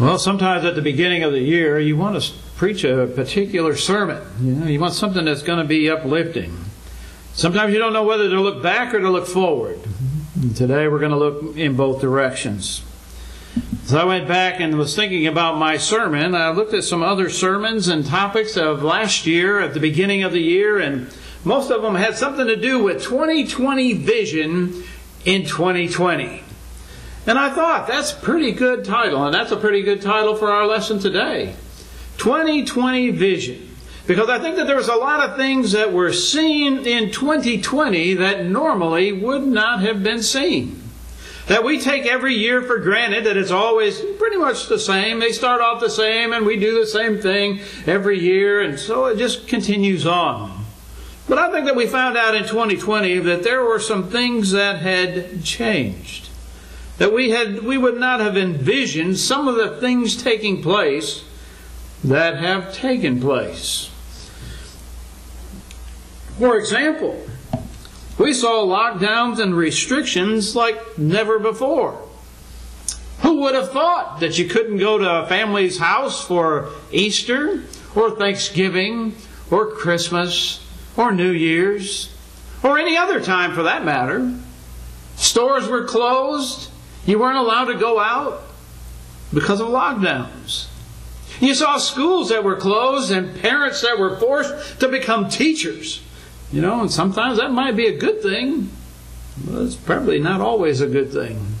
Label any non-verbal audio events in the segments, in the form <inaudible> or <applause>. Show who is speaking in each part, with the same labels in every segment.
Speaker 1: Well, sometimes at the beginning of the year, you want to preach a particular sermon. You know, you want something that's going to be uplifting. Sometimes you don't know whether to look back or to look forward. And today we're going to look in both directions. As I went back and was thinking about my sermon, I looked at some other sermons and topics of last year at the beginning of the year, and most of them had something to do with 2020 vision in 2020. And I thought, that's a pretty good title, and that's a pretty good title for our lesson today. 2020 Vision. Because I think that there was a lot of things that were seen in 2020 that normally would not have been seen. That we take every year for granted that it's always pretty much the same. They start off the same and we do the same thing every year, and so it just continues on. But I think that we found out in 2020 that there were some things that had changed that we had we would not have envisioned some of the things taking place that have taken place. For example, we saw lockdowns and restrictions like never before. Who would have thought that you couldn't go to a family's house for Easter or Thanksgiving or Christmas or New Year's or any other time for that matter? Stores were closed. You weren't allowed to go out because of lockdowns. You saw schools that were closed and parents that were forced to become teachers. You know, and sometimes that might be a good thing, but it's probably not always a good thing,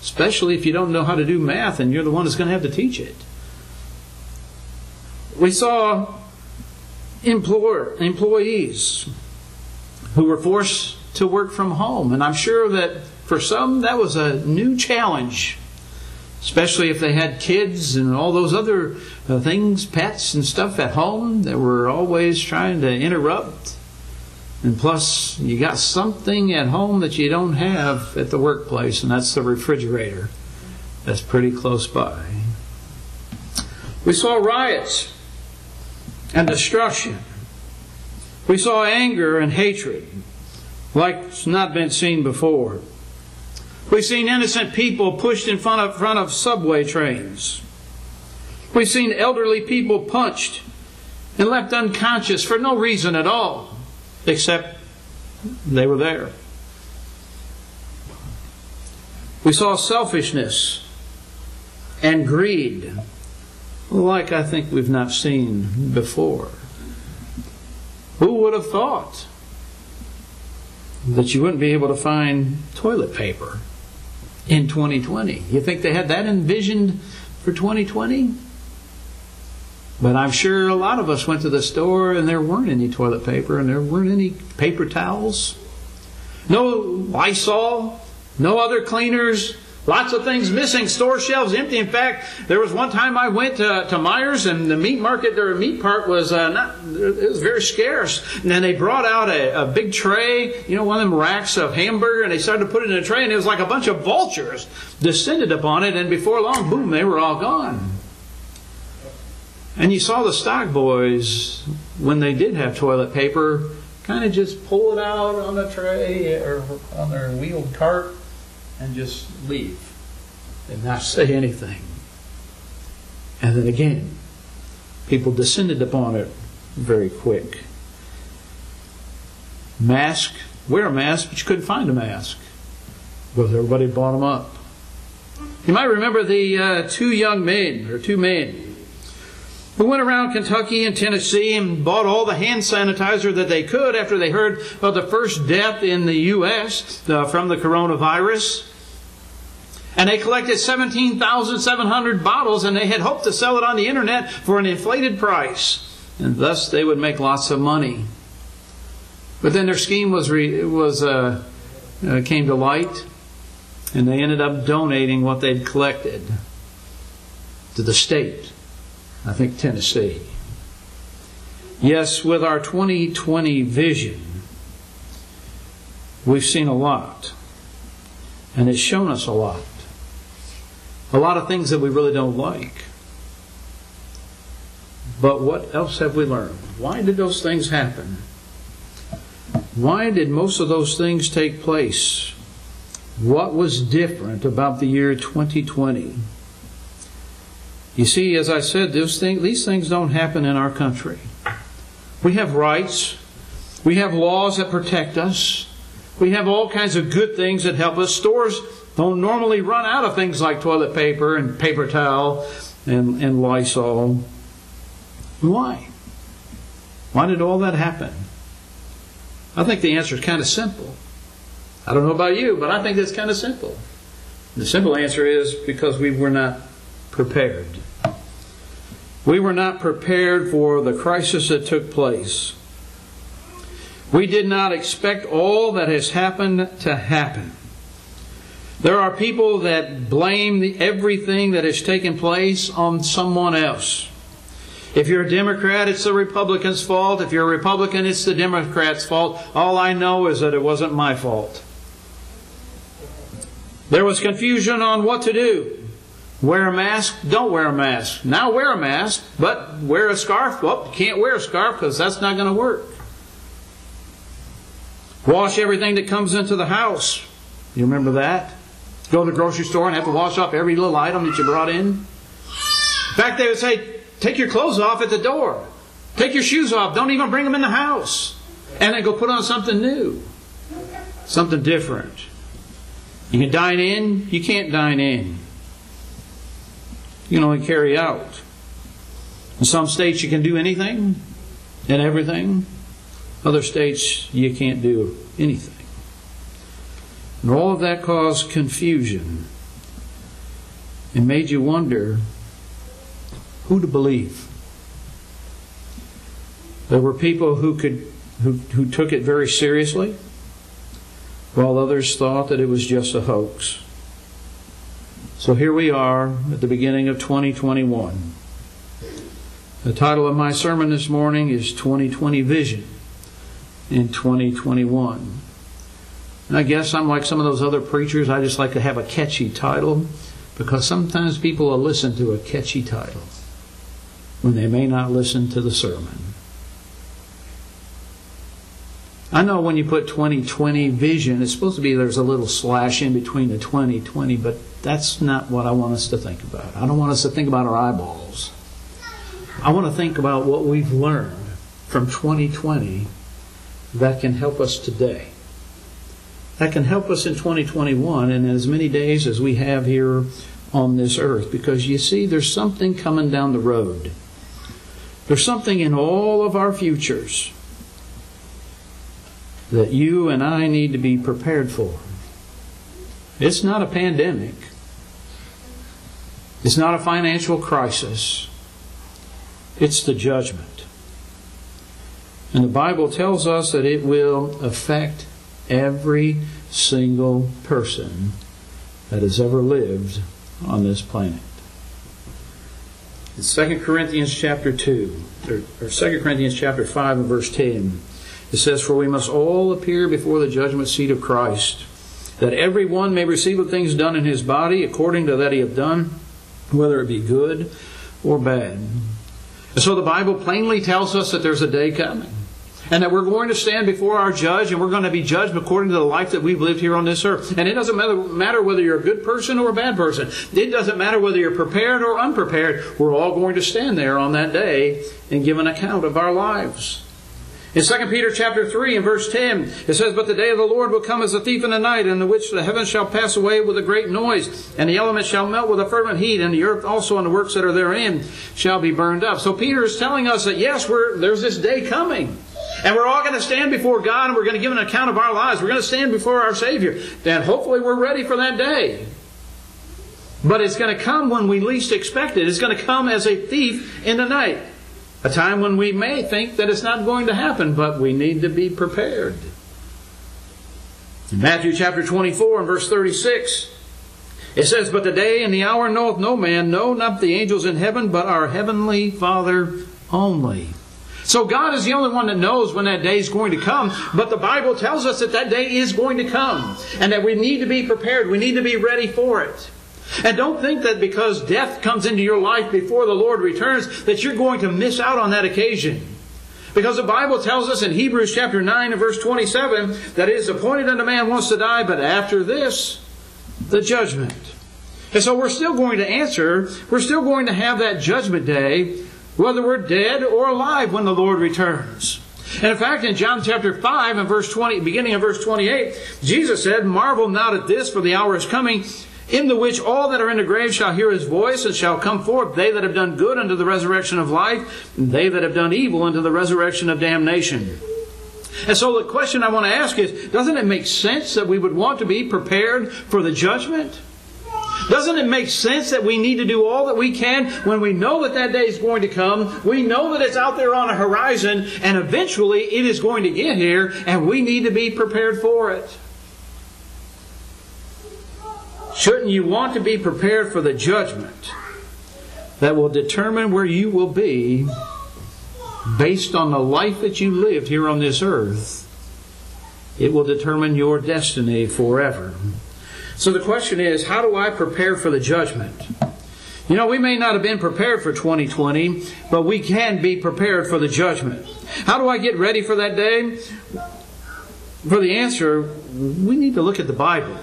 Speaker 1: especially if you don't know how to do math and you're the one that's going to have to teach it. We saw employer, employees who were forced to work from home, and I'm sure that for some, that was a new challenge, especially if they had kids and all those other uh, things, pets and stuff at home that were always trying to interrupt. And plus, you got something at home that you don't have at the workplace, and that's the refrigerator. That's pretty close by. We saw riots and destruction. We saw anger and hatred like it's not been seen before. We've seen innocent people pushed in front of, front of subway trains. We've seen elderly people punched and left unconscious for no reason at all, except they were there. We saw selfishness and greed, like I think we've not seen before. Who would have thought that you wouldn't be able to find toilet paper? In 2020. You think they had that envisioned for 2020? But I'm sure a lot of us went to the store and there weren't any toilet paper and there weren't any paper towels. No Lysol, no other cleaners, Lots of things missing, store shelves empty. In fact, there was one time I went to, to Meijer's and the meat market, their meat part was uh, not, it was very scarce. And then they brought out a, a big tray, you know, one of them racks of hamburger, and they started to put it in a tray, and it was like a bunch of vultures descended upon it, and before long, boom, they were all gone. And you saw the stock boys, when they did have toilet paper, kind of just pull it out on a tray or on their wheeled cart and just leave and not say anything. And then again, people descended upon it very quick. Mask, wear a mask, but you couldn't find a mask because everybody bought them up. You might remember the uh, two young men, or two men, who went around Kentucky and Tennessee and bought all the hand sanitizer that they could after they heard of the first death in the U.S. Uh, from the coronavirus. And they collected 17,700 bottles and they had hoped to sell it on the internet for an inflated price. And thus they would make lots of money. But then their scheme was, re, was uh, uh, came to light and they ended up donating what they'd collected to the state. I think Tennessee. Yes, with our 2020 vision, we've seen a lot. And it's shown us a lot a lot of things that we really don't like. But what else have we learned? Why did those things happen? Why did most of those things take place? What was different about the year 2020? You see, as I said, things, these things don't happen in our country. We have rights. We have laws that protect us. We have all kinds of good things that help us. Stores don't normally run out of things like toilet paper and paper towel and, and Lysol. Why? Why did all that happen? I think the answer is kind of simple. I don't know about you, but I think it's kind of simple. The simple answer is because we were not prepared. We were not prepared for the crisis that took place. We did not expect all that has happened to happen. There are people that blame the, everything that has taken place on someone else. If you're a Democrat, it's the Republican's fault. If you're a Republican, it's the Democrat's fault. All I know is that it wasn't my fault. There was confusion on what to do. Wear a mask, don't wear a mask. Now wear a mask, but wear a scarf. Well, you can't wear a scarf because that's not going to work. Wash everything that comes into the house. You remember that? Go to the grocery store and have to wash off every little item that you brought in. In fact, they would say, take your clothes off at the door. Take your shoes off. Don't even bring them in the house. And then go put on something new. Something different. You can dine in, you can't dine in. You can only carry out. In some states, you can do anything and everything. Other states, you can't do anything. And all of that caused confusion and made you wonder who to believe. There were people who could who, who took it very seriously, while others thought that it was just a hoax. So here we are at the beginning of 2021. The title of my sermon this morning is 2020 Vision in 2021. And I guess I'm like some of those other preachers. I just like to have a catchy title because sometimes people will listen to a catchy title when they may not listen to the sermon. I know when you put 2020 vision, it's supposed to be there's a little slash in between the 2020, but that's not what I want us to think about. I don't want us to think about our eyeballs. I want to think about what we've learned from 2020 that can help us today that can help us in 2021 and as many days as we have here on this earth. Because you see, there's something coming down the road. There's something in all of our futures that you and I need to be prepared for. It's not a pandemic. It's not a financial crisis. It's the judgment. And the Bible tells us that it will affect every single person that has ever lived on this planet. In 2 Corinthians chapter 2, or, 2 Corinthians chapter 5 and verse 10, it says, For we must all appear before the judgment seat of Christ, that every one may receive the things done in his body according to that he hath done, whether it be good or bad. And so the Bible plainly tells us that there's a day coming and that we're going to stand before our judge and we're going to be judged according to the life that we've lived here on this earth. And it doesn't matter whether you're a good person or a bad person. It doesn't matter whether you're prepared or unprepared. We're all going to stand there on that day and give an account of our lives. In 2 Peter chapter 3 and verse 10, it says, But the day of the Lord will come as a thief in the night, in the which the heavens shall pass away with a great noise, and the elements shall melt with a fervent heat, and the earth also and the works that are therein shall be burned up. So Peter is telling us that yes, there's this day coming. And we're all going to stand before God and we're going to give an account of our lives. We're going to stand before our Savior. And hopefully we're ready for that day. But it's going to come when we least expect it. It's going to come as a thief in the night. A time when we may think that it's not going to happen, but we need to be prepared. In Matthew chapter 24 and verse 36, it says, But the day and the hour knoweth no man, no, not the angels in heaven, but our heavenly Father only. So God is the only one that knows when that day is going to come. But the Bible tells us that that day is going to come and that we need to be prepared. We need to be ready for it. And don't think that because death comes into your life before the Lord returns that you're going to miss out on that occasion. Because the Bible tells us in Hebrews chapter 9 and verse 27 that it is appointed unto man once to die, but after this, the judgment. And so we're still going to answer, we're still going to have that judgment day, whether we're dead or alive when the Lord returns. And in fact, in John chapter 5 and verse 20, beginning of verse 28, Jesus said, Marvel not at this, for the hour is coming, in the which all that are in the grave shall hear his voice, and shall come forth, they that have done good unto the resurrection of life, and they that have done evil unto the resurrection of damnation. And so the question I want to ask is, doesn't it make sense that we would want to be prepared for the judgment? Doesn't it make sense that we need to do all that we can when we know that that day is going to come? We know that it's out there on a horizon and eventually it is going to get here and we need to be prepared for it. Shouldn't you want to be prepared for the judgment that will determine where you will be based on the life that you lived here on this earth? It will determine your destiny forever. So the question is, how do I prepare for the judgment? You know, we may not have been prepared for 2020, but we can be prepared for the judgment. How do I get ready for that day? For the answer, we need to look at the Bible.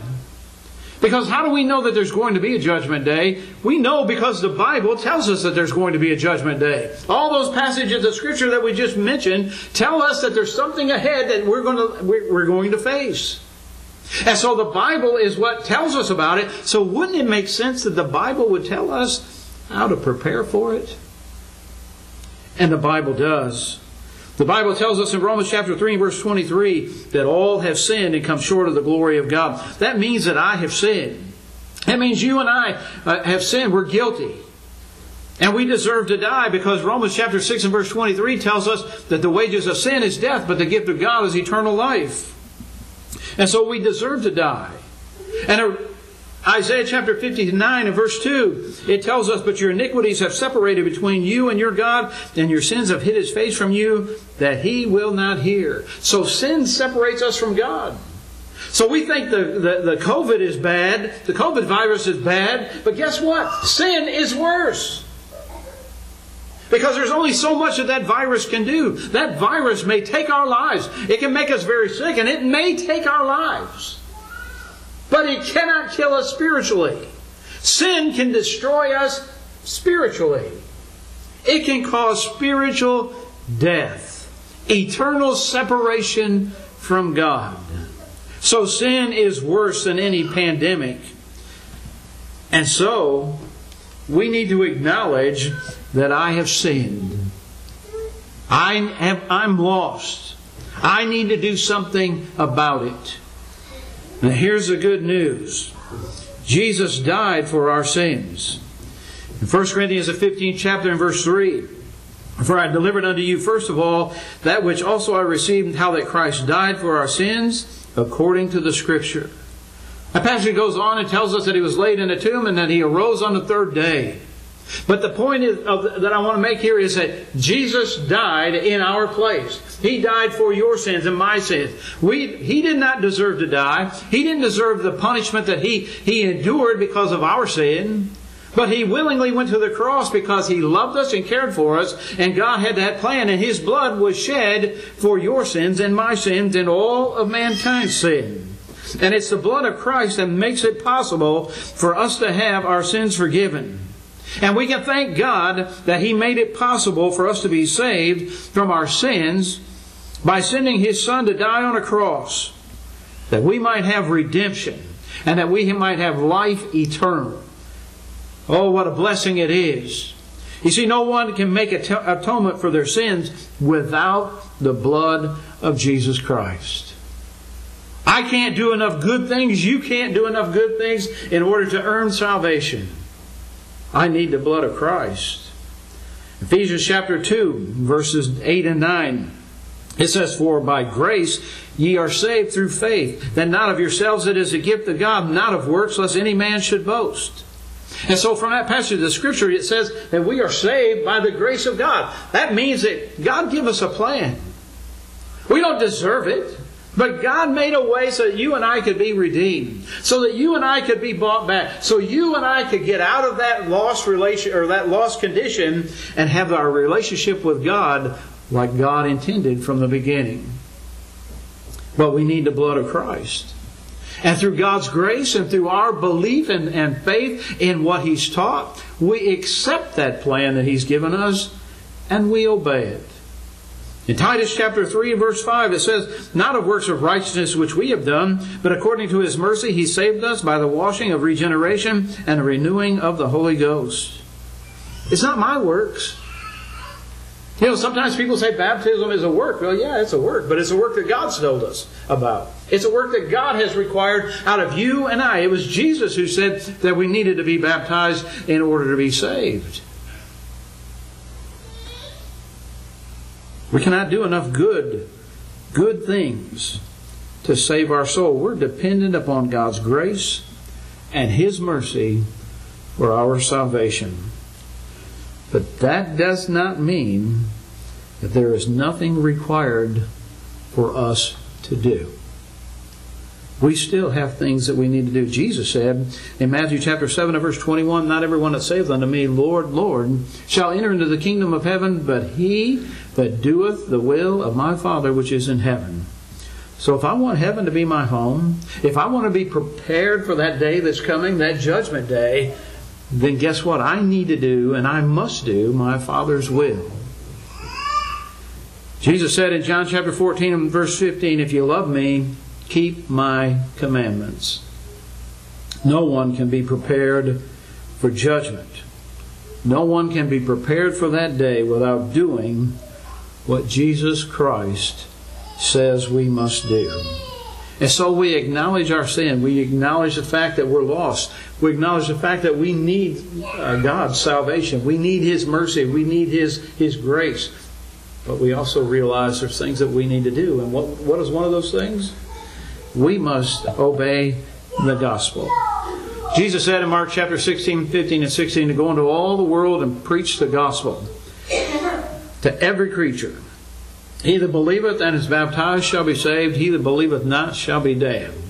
Speaker 1: Because how do we know that there's going to be a judgment day? We know because the Bible tells us that there's going to be a judgment day. All those passages of Scripture that we just mentioned tell us that there's something ahead that we're going to, we're going to face. And so the Bible is what tells us about it. So wouldn't it make sense that the Bible would tell us how to prepare for it? And the Bible does. The Bible tells us in Romans chapter 3 verse 23 that all have sinned and come short of the glory of God. That means that I have sinned. That means you and I uh, have sinned. We're guilty. And we deserve to die because Romans chapter 6 and verse 23 tells us that the wages of sin is death, but the gift of God is eternal life. And so we deserve to die. And Isaiah chapter 59 and verse 2, it tells us, But your iniquities have separated between you and your God, and your sins have hid his face from you, that he will not hear. So sin separates us from God. So we think the, the, the COVID is bad, the COVID virus is bad, but guess what? Sin is worse. Because there's only so much that that virus can do. That virus may take our lives. It can make us very sick and it may take our lives. But it cannot kill us spiritually. Sin can destroy us spiritually. It can cause spiritual death, eternal separation from God. So sin is worse than any pandemic. And so we need to acknowledge that I have sinned. I have, I'm lost. I need to do something about it. Now, here's the good news Jesus died for our sins. In 1 Corinthians, the 15th chapter, and verse 3, For I delivered unto you, first of all, that which also I received, how that Christ died for our sins, according to the Scripture. That passage goes on and tells us that he was laid in a tomb and that he arose on the third day. But the point is, of, that I want to make here is that Jesus died in our place. He died for your sins and my sins. We, he did not deserve to die. He didn't deserve the punishment that he, he endured because of our sin. But he willingly went to the cross because he loved us and cared for us, and God had that plan, and his blood was shed for your sins and my sins and all of mankind's sin. And it's the blood of Christ that makes it possible for us to have our sins forgiven. And we can thank God that He made it possible for us to be saved from our sins by sending His Son to die on a cross, that we might have redemption and that we might have life eternal. Oh, what a blessing it is. You see, no one can make atonement for their sins without the blood of Jesus Christ. I can't do enough good things. You can't do enough good things in order to earn salvation. I need the blood of Christ. Ephesians chapter 2, verses 8 and 9. It says, For by grace ye are saved through faith, that not of yourselves it is a gift of God, not of works, lest any man should boast. And so from that passage of the scripture, it says that we are saved by the grace of God. That means that God gave us a plan. We don't deserve it. But God made a way so that you and I could be redeemed, so that you and I could be bought back, so you and I could get out of that lost relation or that lost condition and have our relationship with God like God intended from the beginning. But we need the blood of Christ. And through God's grace and through our belief and, and faith in what He's taught, we accept that plan that He's given us and we obey it. In Titus chapter 3 verse 5 it says, Not of works of righteousness which we have done, but according to his mercy he saved us by the washing of regeneration and the renewing of the Holy Ghost. It's not my works. You know, sometimes people say baptism is a work. Well, yeah, it's a work, but it's a work that God's told us about. It's a work that God has required out of you and I. It was Jesus who said that we needed to be baptized in order to be saved. We cannot do enough good, good things to save our soul. We're dependent upon God's grace and His mercy for our salvation. But that does not mean that there is nothing required for us to do. We still have things that we need to do. Jesus said in Matthew chapter 7 and verse 21, Not everyone that saith unto me, Lord, Lord, shall enter into the kingdom of heaven, but he that doeth the will of my Father which is in heaven. So if I want heaven to be my home, if I want to be prepared for that day that's coming, that judgment day, then guess what? I need to do and I must do my Father's will. Jesus said in John chapter 14 and verse 15, If you love me, keep my commandments. No one can be prepared for judgment. No one can be prepared for that day without doing what Jesus Christ says we must do. And so we acknowledge our sin. We acknowledge the fact that we're lost. We acknowledge the fact that we need uh, God's salvation. We need His mercy. We need His, His grace. But we also realize there's things that we need to do. And what, what is one of those things? We must obey the gospel. Jesus said in Mark chapter 16, 15, and 16 to go into all the world and preach the gospel to every creature. He that believeth and is baptized shall be saved, he that believeth not shall be damned.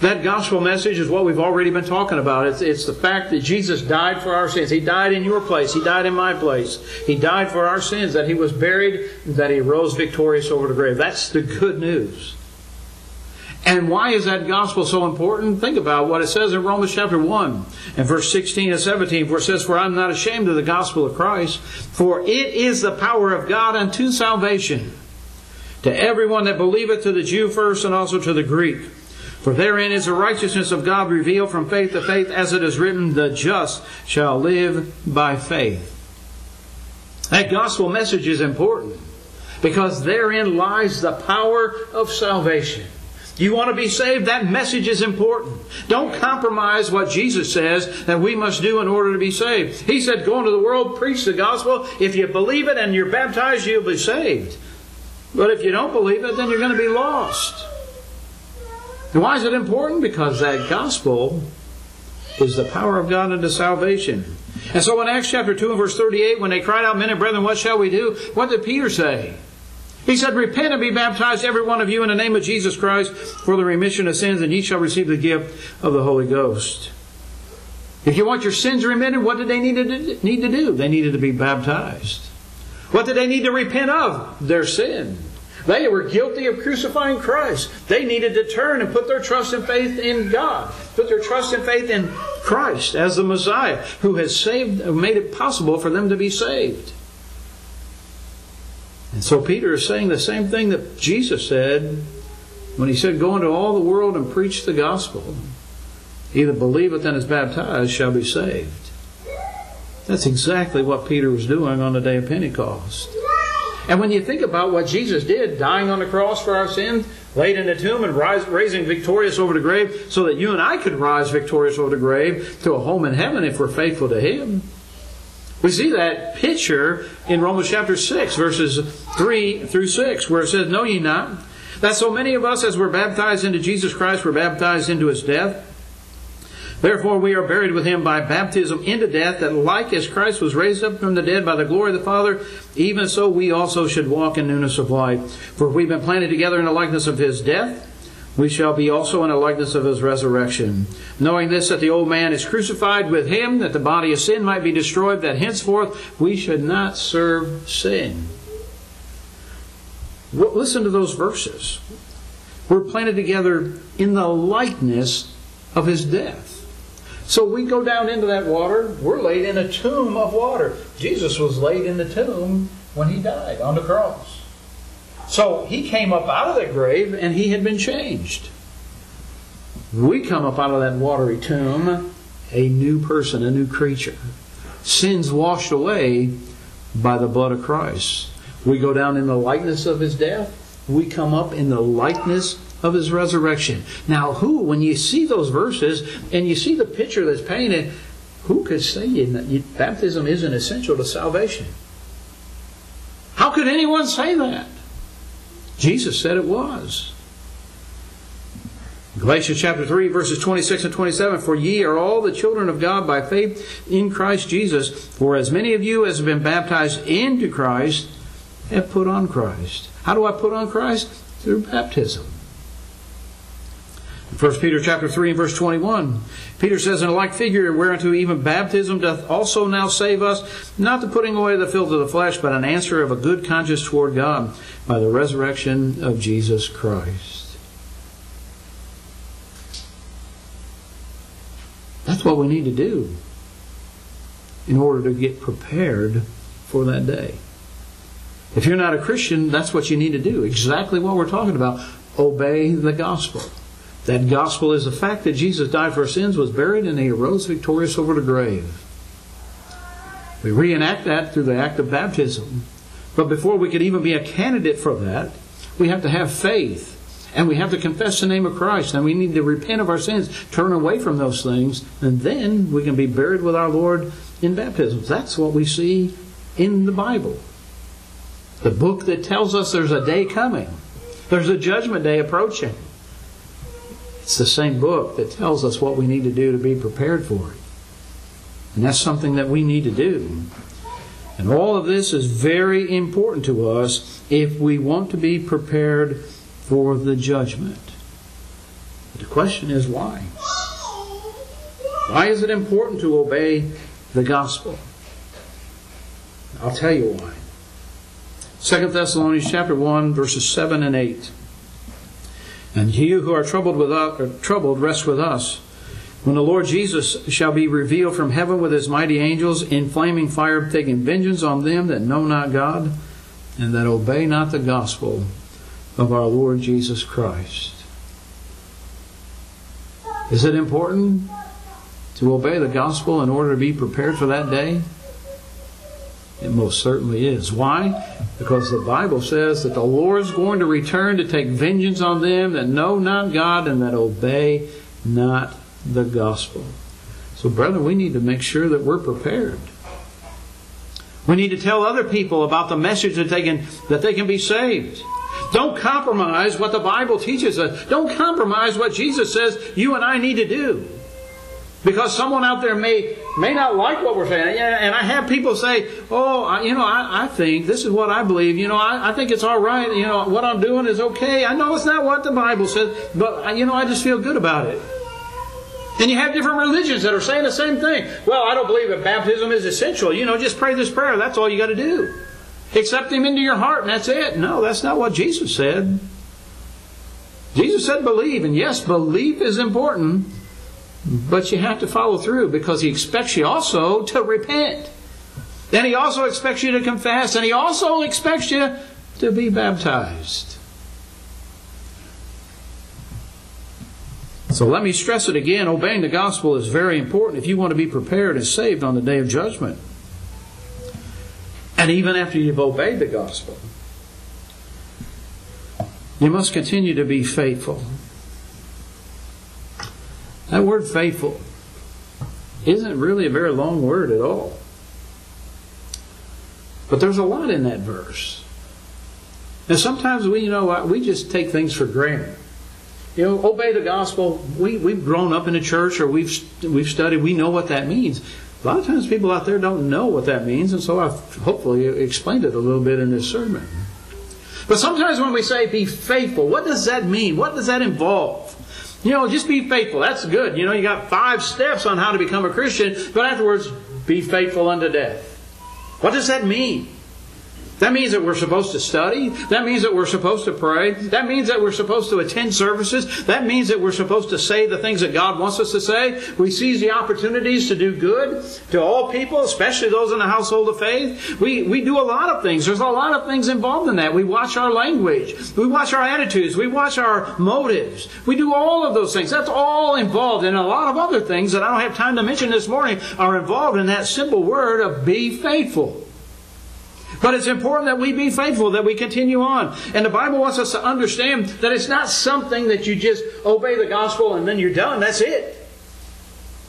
Speaker 1: That gospel message is what we've already been talking about. It's, it's the fact that Jesus died for our sins. He died in your place. He died in my place. He died for our sins, that He was buried, that He rose victorious over the grave. That's the good news. And why is that gospel so important? Think about what it says in Romans chapter 1 and verse 16 and 17, where it says, For I'm not ashamed of the gospel of Christ, for it is the power of God unto salvation to everyone that believeth, to the Jew first and also to the Greek. For therein is the righteousness of God revealed from faith to faith, as it is written, The just shall live by faith. That gospel message is important because therein lies the power of salvation. You want to be saved? That message is important. Don't compromise what Jesus says that we must do in order to be saved. He said, Go into the world, preach the gospel. If you believe it and you're baptized, you'll be saved. But if you don't believe it, then you're going to be lost. And why is it important? Because that gospel is the power of God unto salvation. And so in Acts chapter 2 and verse 38, when they cried out, Men and brethren, what shall we do? What did Peter say? He said, Repent and be baptized, every one of you, in the name of Jesus Christ, for the remission of sins, and ye shall receive the gift of the Holy Ghost. If you want your sins remitted, what did they need to, need to do? They needed to be baptized. What did they need to repent of? Their sin. They were guilty of crucifying Christ. They needed to turn and put their trust and faith in God. Put their trust and faith in Christ as the Messiah who has saved, made it possible for them to be saved. And so Peter is saying the same thing that Jesus said when he said, Go into all the world and preach the gospel. He that believeth and is baptized shall be saved. That's exactly what Peter was doing on the day of Pentecost. And when you think about what Jesus did, dying on the cross for our sins, laid in the tomb and rise, raising victorious over the grave, so that you and I could rise victorious over the grave to a home in heaven if we're faithful to Him. We see that picture in Romans chapter 6, verses 3 through 6, where it says, Know ye not that so many of us as were baptized into Jesus Christ were baptized into his death? Therefore we are buried with him by baptism into death, that like as Christ was raised up from the dead by the glory of the Father, even so we also should walk in newness of life. For we've been planted together in the likeness of his death, we shall be also in the likeness of his resurrection. Knowing this, that the old man is crucified with him, that the body of sin might be destroyed, that henceforth we should not serve sin. Listen to those verses. We're planted together in the likeness of his death. So we go down into that water. We're laid in a tomb of water. Jesus was laid in the tomb when he died on the cross. So he came up out of that grave and he had been changed. We come up out of that watery tomb a new person, a new creature. Sins washed away by the blood of Christ. We go down in the likeness of his death. We come up in the likeness of his resurrection. Now, who, when you see those verses and you see the picture that's painted, who could say that baptism isn't essential to salvation? How could anyone say that? Jesus said it was. Galatians chapter 3, verses 26 and 27 For ye are all the children of God by faith in Christ Jesus. For as many of you as have been baptized into Christ have put on Christ. How do I put on Christ? Through baptism. 1 Peter chapter 3 and verse 21. Peter says, In a like figure, whereunto even baptism doth also now save us, not the putting away the filth of the flesh, but an answer of a good conscience toward God by the resurrection of Jesus Christ. That's what we need to do in order to get prepared for that day. If you're not a Christian, that's what you need to do. Exactly what we're talking about. Obey the gospel. That gospel is the fact that Jesus died for our sins, was buried, and he arose victorious over the grave. We reenact that through the act of baptism. But before we could even be a candidate for that, we have to have faith. And we have to confess the name of Christ. And we need to repent of our sins, turn away from those things, and then we can be buried with our Lord in baptism. That's what we see in the Bible. The book that tells us there's a day coming, there's a judgment day approaching. It's the same book that tells us what we need to do to be prepared for it. And that's something that we need to do. And all of this is very important to us if we want to be prepared for the judgment. But the question is why? Why is it important to obey the gospel? I'll tell you why. 2 Thessalonians chapter 1 verses 7 and 8. And you who are troubled with us, uh, troubled rest with us. When the Lord Jesus shall be revealed from heaven with his mighty angels in flaming fire, taking vengeance on them that know not God and that obey not the gospel of our Lord Jesus Christ. Is it important to obey the gospel in order to be prepared for that day? It most certainly is. Why? Because the Bible says that the Lord is going to return to take vengeance on them that know not God and that obey not the gospel. So, brethren, we need to make sure that we're prepared. We need to tell other people about the message that they can, that they can be saved. Don't compromise what the Bible teaches us. Don't compromise what Jesus says you and I need to do. Because someone out there may may not like what we're saying. And I have people say, oh, you know, I, I think this is what I believe. You know, I, I, think it's all right. You know, what I'm doing is okay. I know it's not what the Bible says, but, uh, you know, I just feel good about it. And you have different religions that are saying the same thing. Well, I don't believe that baptism is essential. You know, just pray this prayer. That's all you got to do. Accept Him into your heart, and that's it. No, that's not what Jesus said. Jesus said believe, and yes, belief is important. But you have to follow through because he expects you also to repent. Then he also expects you to confess, and he also expects you to be baptized. So let me stress it again obeying the gospel is very important if you want to be prepared and saved on the day of judgment. And even after you've obeyed the gospel, you must continue to be faithful. That word faithful isn't really a very long word at all. But there's a lot in that verse. And sometimes we, you know, we just take things for granted. You know, obey the gospel. We, we've grown up in a church or we've, we've studied, we know what that means. A lot of times people out there don't know what that means, and so I've hopefully explained it a little bit in this sermon. But sometimes when we say be faithful, what does that mean? What does that involve? You know, just be faithful. That's good. You know, you got five steps on how to become a Christian, but afterwards, be faithful unto death. What does that mean? That means that we're supposed to study. That means that we're supposed to pray. That means that we're supposed to attend services. That means that we're supposed to say the things that God wants us to say. We seize the opportunities to do good to all people, especially those in the household of faith. We, we do a lot of things. There's a lot of things involved in that. We watch our language. We watch our attitudes. We watch our motives. We do all of those things. That's all involved. And a lot of other things that I don't have time to mention this morning are involved in that simple word of be faithful. But it's important that we be faithful, that we continue on. And the Bible wants us to understand that it's not something that you just obey the gospel and then you're done. That's it.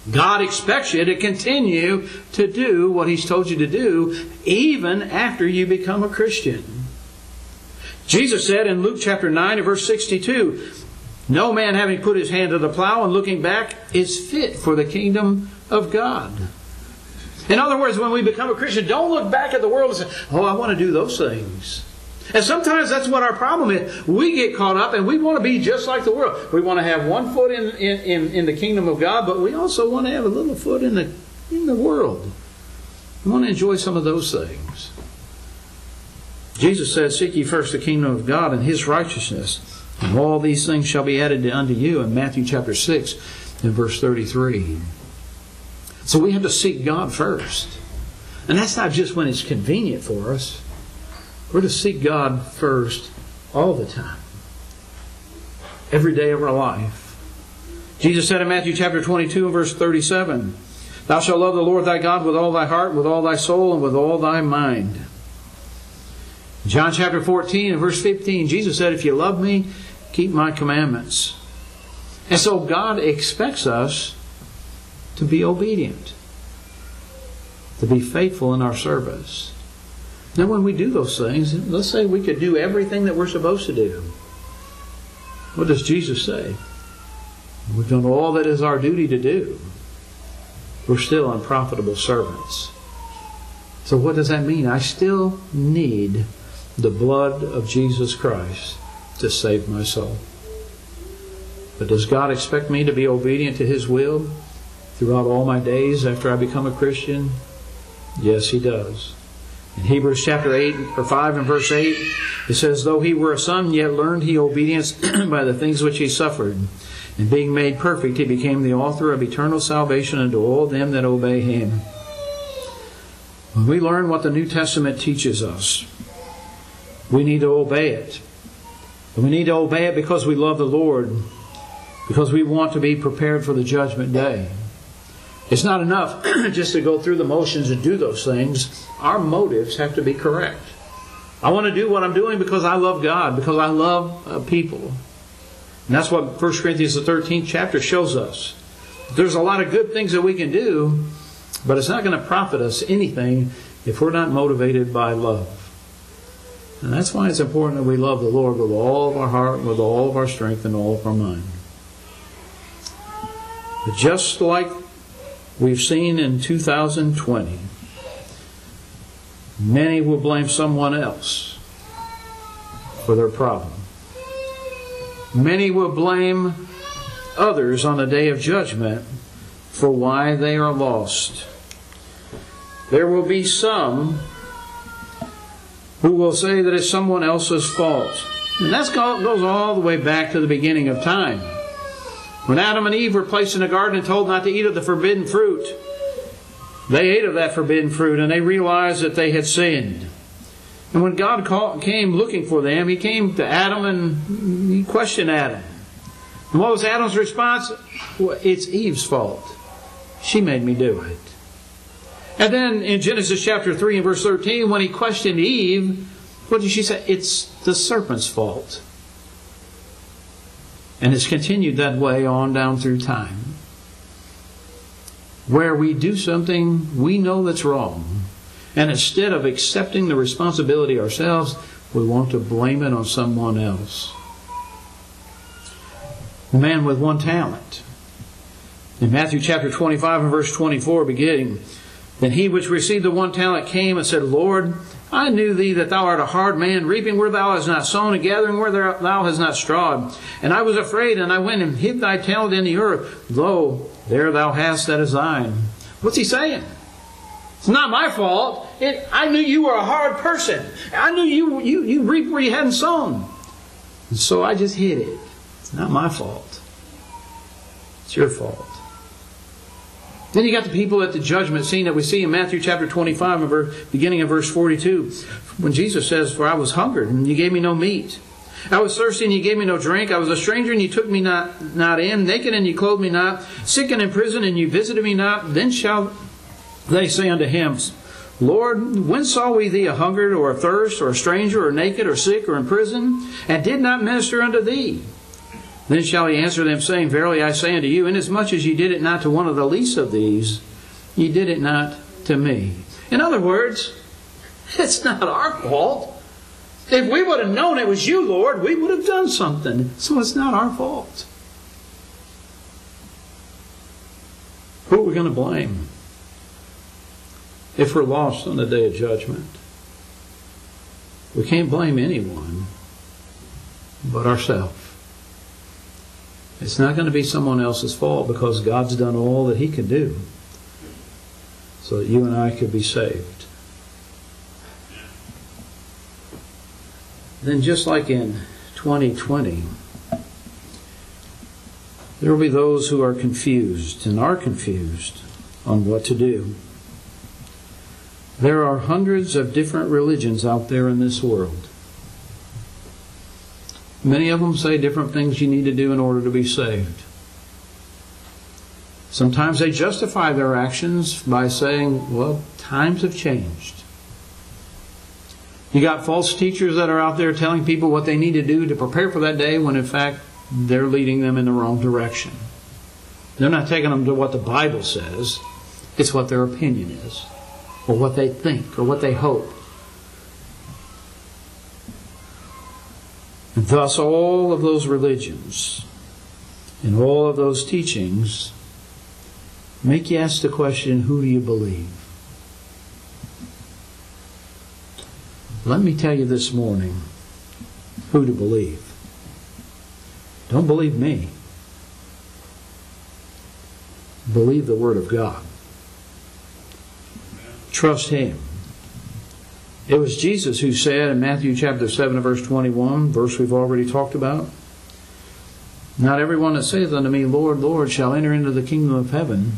Speaker 1: God expects you to continue to do what He's told you to do even after you become a Christian. Jesus said in Luke chapter 9 and verse 62, No man having put his hand to the plow and looking back is fit for the kingdom of God. In other words, when we become a Christian, don't look back at the world and say, Oh, I want to do those things. And sometimes that's what our problem is. We get caught up and we want to be just like the world. We want to have one foot in, in, in, the kingdom of God, but we also want to have a little foot in the, in the world. We want to enjoy some of those things. Jesus said, Seek ye first the kingdom of God and his righteousness, and all these things shall be added unto you in Matthew chapter 6 and verse 33. So we have to seek God first. And that's not just when it's convenient for us. We're to seek God first all the time. Every day of our life. Jesus said in Matthew chapter 22 and verse 37, Thou shalt love the Lord thy God with all thy heart, with all thy soul, and with all thy mind. John chapter 14 and verse 15, Jesus said, If you love me, keep my commandments. And so God expects us to be obedient, to be faithful in our service. Now, when we do those things, let's say we could do everything that we're supposed to do. What does Jesus say? We've done all that is our duty to do. We're still unprofitable servants. So, what does that mean? I still need the blood of Jesus Christ to save my soul. But does God expect me to be obedient to His will? Throughout all my days after I become a Christian? Yes, he does. In Hebrews chapter 8 or 5 and verse 8, it says, Though he were a son, yet learned he obedience <clears throat> by the things which he suffered. And being made perfect, he became the author of eternal salvation unto all them that obey him. When we learn what the New Testament teaches us, we need to obey it. And we need to obey it because we love the Lord, because we want to be prepared for the judgment day. It's not enough <clears throat> just to go through the motions and do those things. Our motives have to be correct. I want to do what I'm doing because I love God, because I love uh, people. And that's what 1 Corinthians, the 13th chapter, shows us. There's a lot of good things that we can do, but it's not going to profit us anything if we're not motivated by love. And that's why it's important that we love the Lord with all of our heart, with all of our strength, and all of our mind. But just like we've seen in 2020. Many will blame someone else for their problem. Many will blame others on the day of judgment for why they are lost. There will be some who will say that it's someone else's fault. And that goes all the way back to the beginning of time. When Adam and Eve were placed in a garden and told not to eat of the forbidden fruit, they ate of that forbidden fruit and they realized that they had sinned. And when God came looking for them, He came to Adam and He questioned Adam. And what was Adam's response? Well, it's Eve's fault. She made me do it. And then in Genesis chapter 3 and verse 13, when he questioned Eve, what did she say? It's the serpent's fault. And it's continued that way on down through time. Where we do something we know that's wrong, and instead of accepting the responsibility ourselves, we want to blame it on someone else. The man with one talent. In Matthew chapter 25 and verse 24, beginning, Then he which received the one talent came and said, Lord, I knew thee that thou art a hard man, reaping where thou hast not sown, and gathering where thou hast not strawed. And I was afraid, and I went and hid thy talent in the earth. Lo, there thou hast that is thine. What's he saying? It's not my fault. It, I knew you were a hard person. I knew you, you, you reaped where you hadn't sown. And so I just hid it. It's not my fault. It's your fault. Then you got the people at the judgment scene that we see in Matthew chapter 25, and beginning of verse 42, when Jesus says, For I was hungered, and you gave me no meat. I was thirsty, and you gave me no drink. I was a stranger, and you took me not, not in. Naked, and you clothed me not. Sick and in prison, and you visited me not. Then shall they say unto him, Lord, when saw we thee a hungered, or a thirst, or a stranger, or naked, or sick, or in prison, and did not minister unto thee? Then shall he answer them, saying, Verily I say unto you, inasmuch as ye did it not to one of the least of these, ye did it not to me. In other words, <laughs> it's not our fault. If we would have known it was you, Lord, we would have done something. So it's not our fault. Who are we going to blame if we're lost on the day of judgment? We can't blame anyone but ourselves. It's not going to be someone else's fault because God's done all that He can do so that you and I could be saved. Then, just like in 2020, there will be those who are confused and are confused on what to do. There are hundreds of different religions out there in this world. Many of them say different things you need to do in order to be saved. Sometimes they justify their actions by saying, well, times have changed. You got false teachers that are out there telling people what they need to do to prepare for that day when in fact they're leading them in the wrong direction. They're not taking them to what the Bible says, it's what their opinion is, or what they think, or what they hope. Thus, all of those religions and all of those teachings make you ask the question who do you believe? Let me tell you this morning who to believe. Don't believe me. Believe the Word of God. Trust Him. It was Jesus who said in Matthew chapter 7 verse 21, verse we've already talked about, Not everyone that saith unto me, Lord, Lord, shall enter into the kingdom of heaven,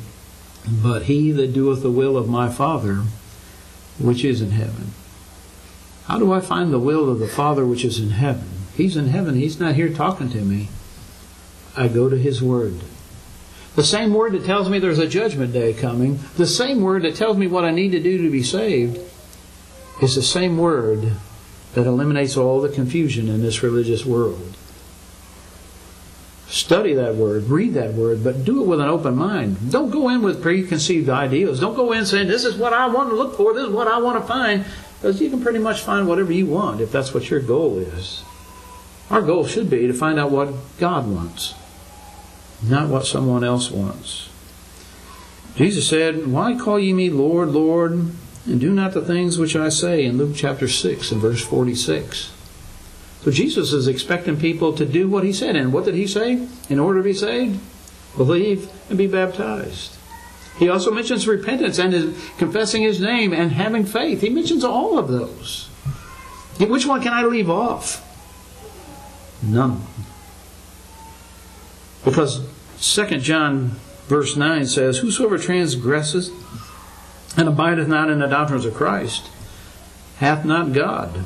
Speaker 1: but he that doeth the will of my Father which is in heaven. How do I find the will of the Father which is in heaven? He's in heaven. He's not here talking to me. I go to His Word. The same Word that tells me there's a judgment day coming, the same Word that tells me what I need to do to be saved, is the same word that eliminates all the confusion in this religious world. Study that word, read that word, but do it with an open mind. Don't go in with preconceived ideas. Don't go in saying, This is what I want to look for, this is what I want to find, because you can pretty much find whatever you want if that's what your goal is. Our goal should be to find out what God wants, not what someone else wants. Jesus said, Why call ye me Lord, Lord, and do not the things which I say in Luke chapter 6 and verse 46. So Jesus is expecting people to do what he said. And what did he say? In order to be saved, believe and be baptized. He also mentions repentance and his, confessing his name and having faith. He mentions all of those. Which one can I leave off? None. Because 2 John verse 9 says, Whosoever transgresses and abideth not in the doctrines of Christ hath not God.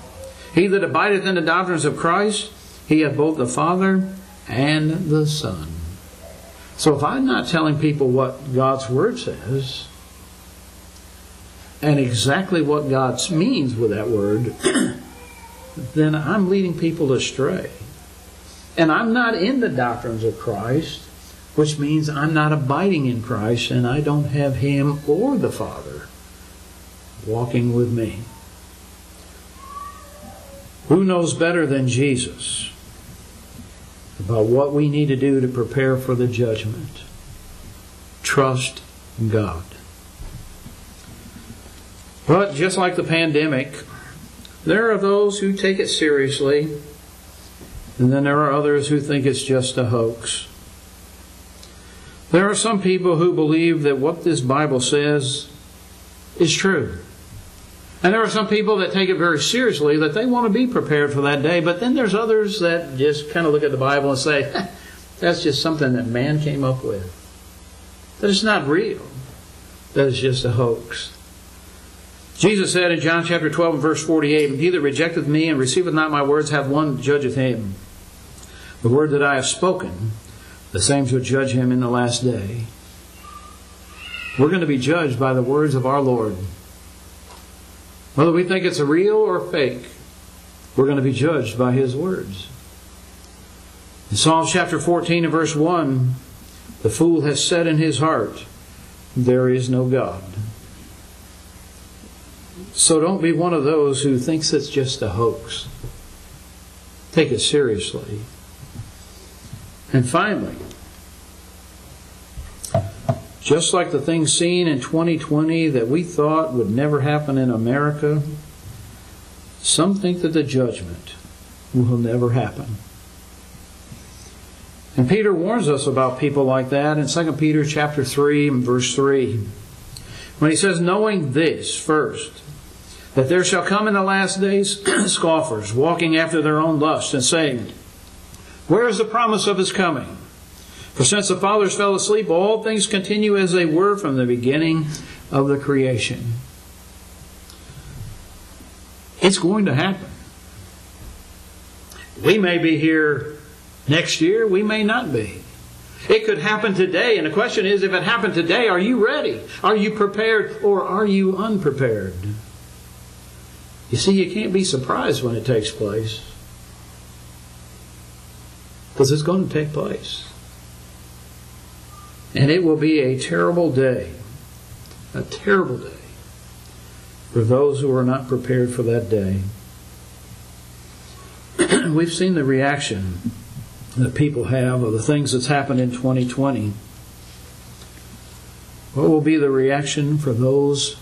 Speaker 1: He that abideth in the doctrines of Christ, he hath both the Father and the Son. So if I'm not telling people what God's Word says, and exactly what God means with that word, <clears throat> then I'm leading people astray. And I'm not in the doctrines of Christ, which means I'm not abiding in Christ and I don't have Him or the Father walking with me. Who knows better than Jesus about what we need to do to prepare for the judgment? Trust God. But just like the pandemic, there are those who take it seriously, and then there are others who think it's just a hoax. There are some people who believe that what this Bible says is true. And there are some people that take it very seriously that they want to be prepared for that day, but then there's others that just kind of look at the Bible and say, that's just something that man came up with. That it's not real. That it's just a hoax. Jesus said in John chapter 12 and verse 48, He that rejecteth me and receiveth not my words hath one judgeth him. The word that I have spoken, the same shall judge him in the last day. We're going to be judged by the words of our Lord. Whether we think it's real or fake, we're going to be judged by His words. In Psalm chapter 14 and verse 1, the fool has said in his heart, There is no God. So don't be one of those who thinks it's just a hoax. Take it seriously. And finally, just like the things seen in 2020 that we thought would never happen in America, some think that the judgment will never happen. And Peter warns us about people like that in 2 Peter chapter 3 and verse 3. When he says, knowing this first, that there shall come in the last days <clears throat> scoffers, walking after their own lust, and saying, Where is the promise of his coming? For since the fathers fell asleep, all things continue as they were from the beginning of the creation. It's going to happen. We may be here next year, we may not be. It could happen today, and the question is if it happened today, are you ready? Are you prepared, or are you unprepared? You see, you can't be surprised when it takes place. Because it's going to take place. And it will be a terrible day. A terrible day for those who are not prepared for that day. <clears throat> We've seen the reaction that people have of the things that's happened in 2020. What will be the reaction for those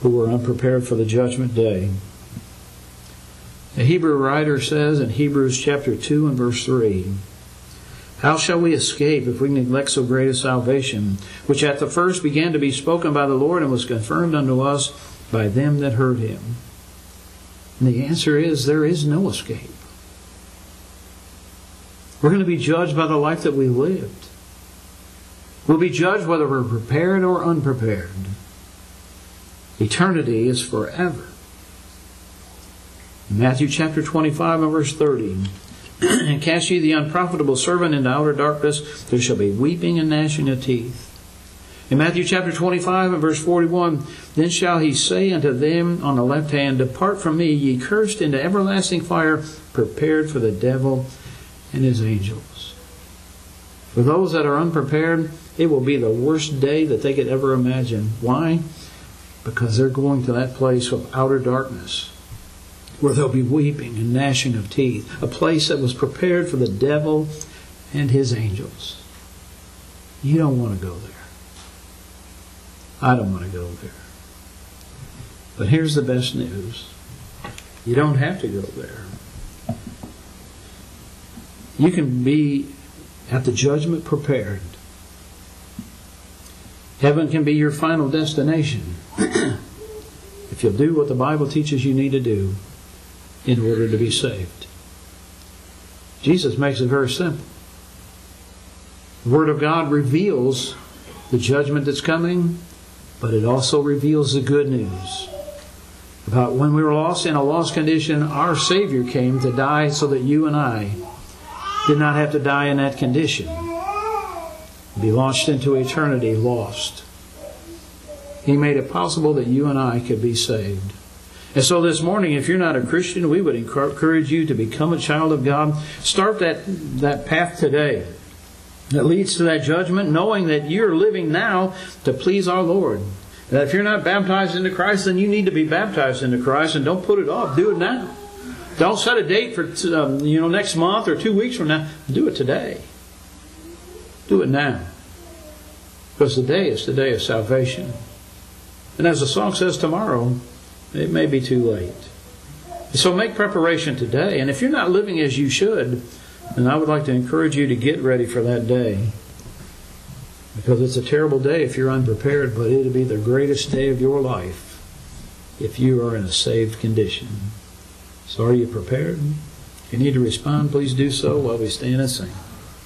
Speaker 1: who are unprepared for the judgment day? The Hebrew writer says in Hebrews chapter 2 and verse 3 How shall we escape if we neglect so great a salvation, which at the first began to be spoken by the Lord and was confirmed unto us by them that heard him? And the answer is there is no escape. We're going to be judged by the life that we lived. We'll be judged whether we're prepared or unprepared. Eternity is forever. Matthew chapter 25 and verse 30. <clears throat> and cast ye the unprofitable servant into outer darkness, there shall be weeping and gnashing of teeth. In Matthew chapter 25 and verse 41, then shall he say unto them on the left hand, Depart from me, ye cursed, into everlasting fire, prepared for the devil and his angels. For those that are unprepared, it will be the worst day that they could ever imagine. Why? Because they're going to that place of outer darkness where there'll be weeping and gnashing of teeth, a place that was prepared for the devil and his angels. You don't want to go there. I don't want to go there. But here's the best news you don't have to go there. You can be at the judgment prepared. Heaven can be your final destination <clears throat> if you'll do what the Bible teaches you need to do in order to be saved. Jesus makes it very simple. The Word of God reveals the judgment that's coming, but it also reveals the good news. About when we were lost in a lost condition, our Savior came to die so that you and I did not have to die in that condition. Be launched into eternity lost. He made it possible that you and I could be saved. And so this morning, if you're not a Christian, we would encourage you to become a child of God. Start that, that path today that leads to that judgment, knowing that you're living now to please our Lord. That if you're not baptized into Christ, then you need to be baptized into Christ, and don't put it off. Do it now. Don't set a date for um, you know next month or two weeks from now. Do it today. Do it now, because the day is the day of salvation. And as the song says, tomorrow it may be too late. So make preparation today. And if you're not living as you should, then I would like to encourage you to get ready for that day. Because it's a terrible day if you're unprepared, but it'll be the greatest day of your life if you are in a saved condition. So are you prepared? If you need to respond, please do so while we stand and sing.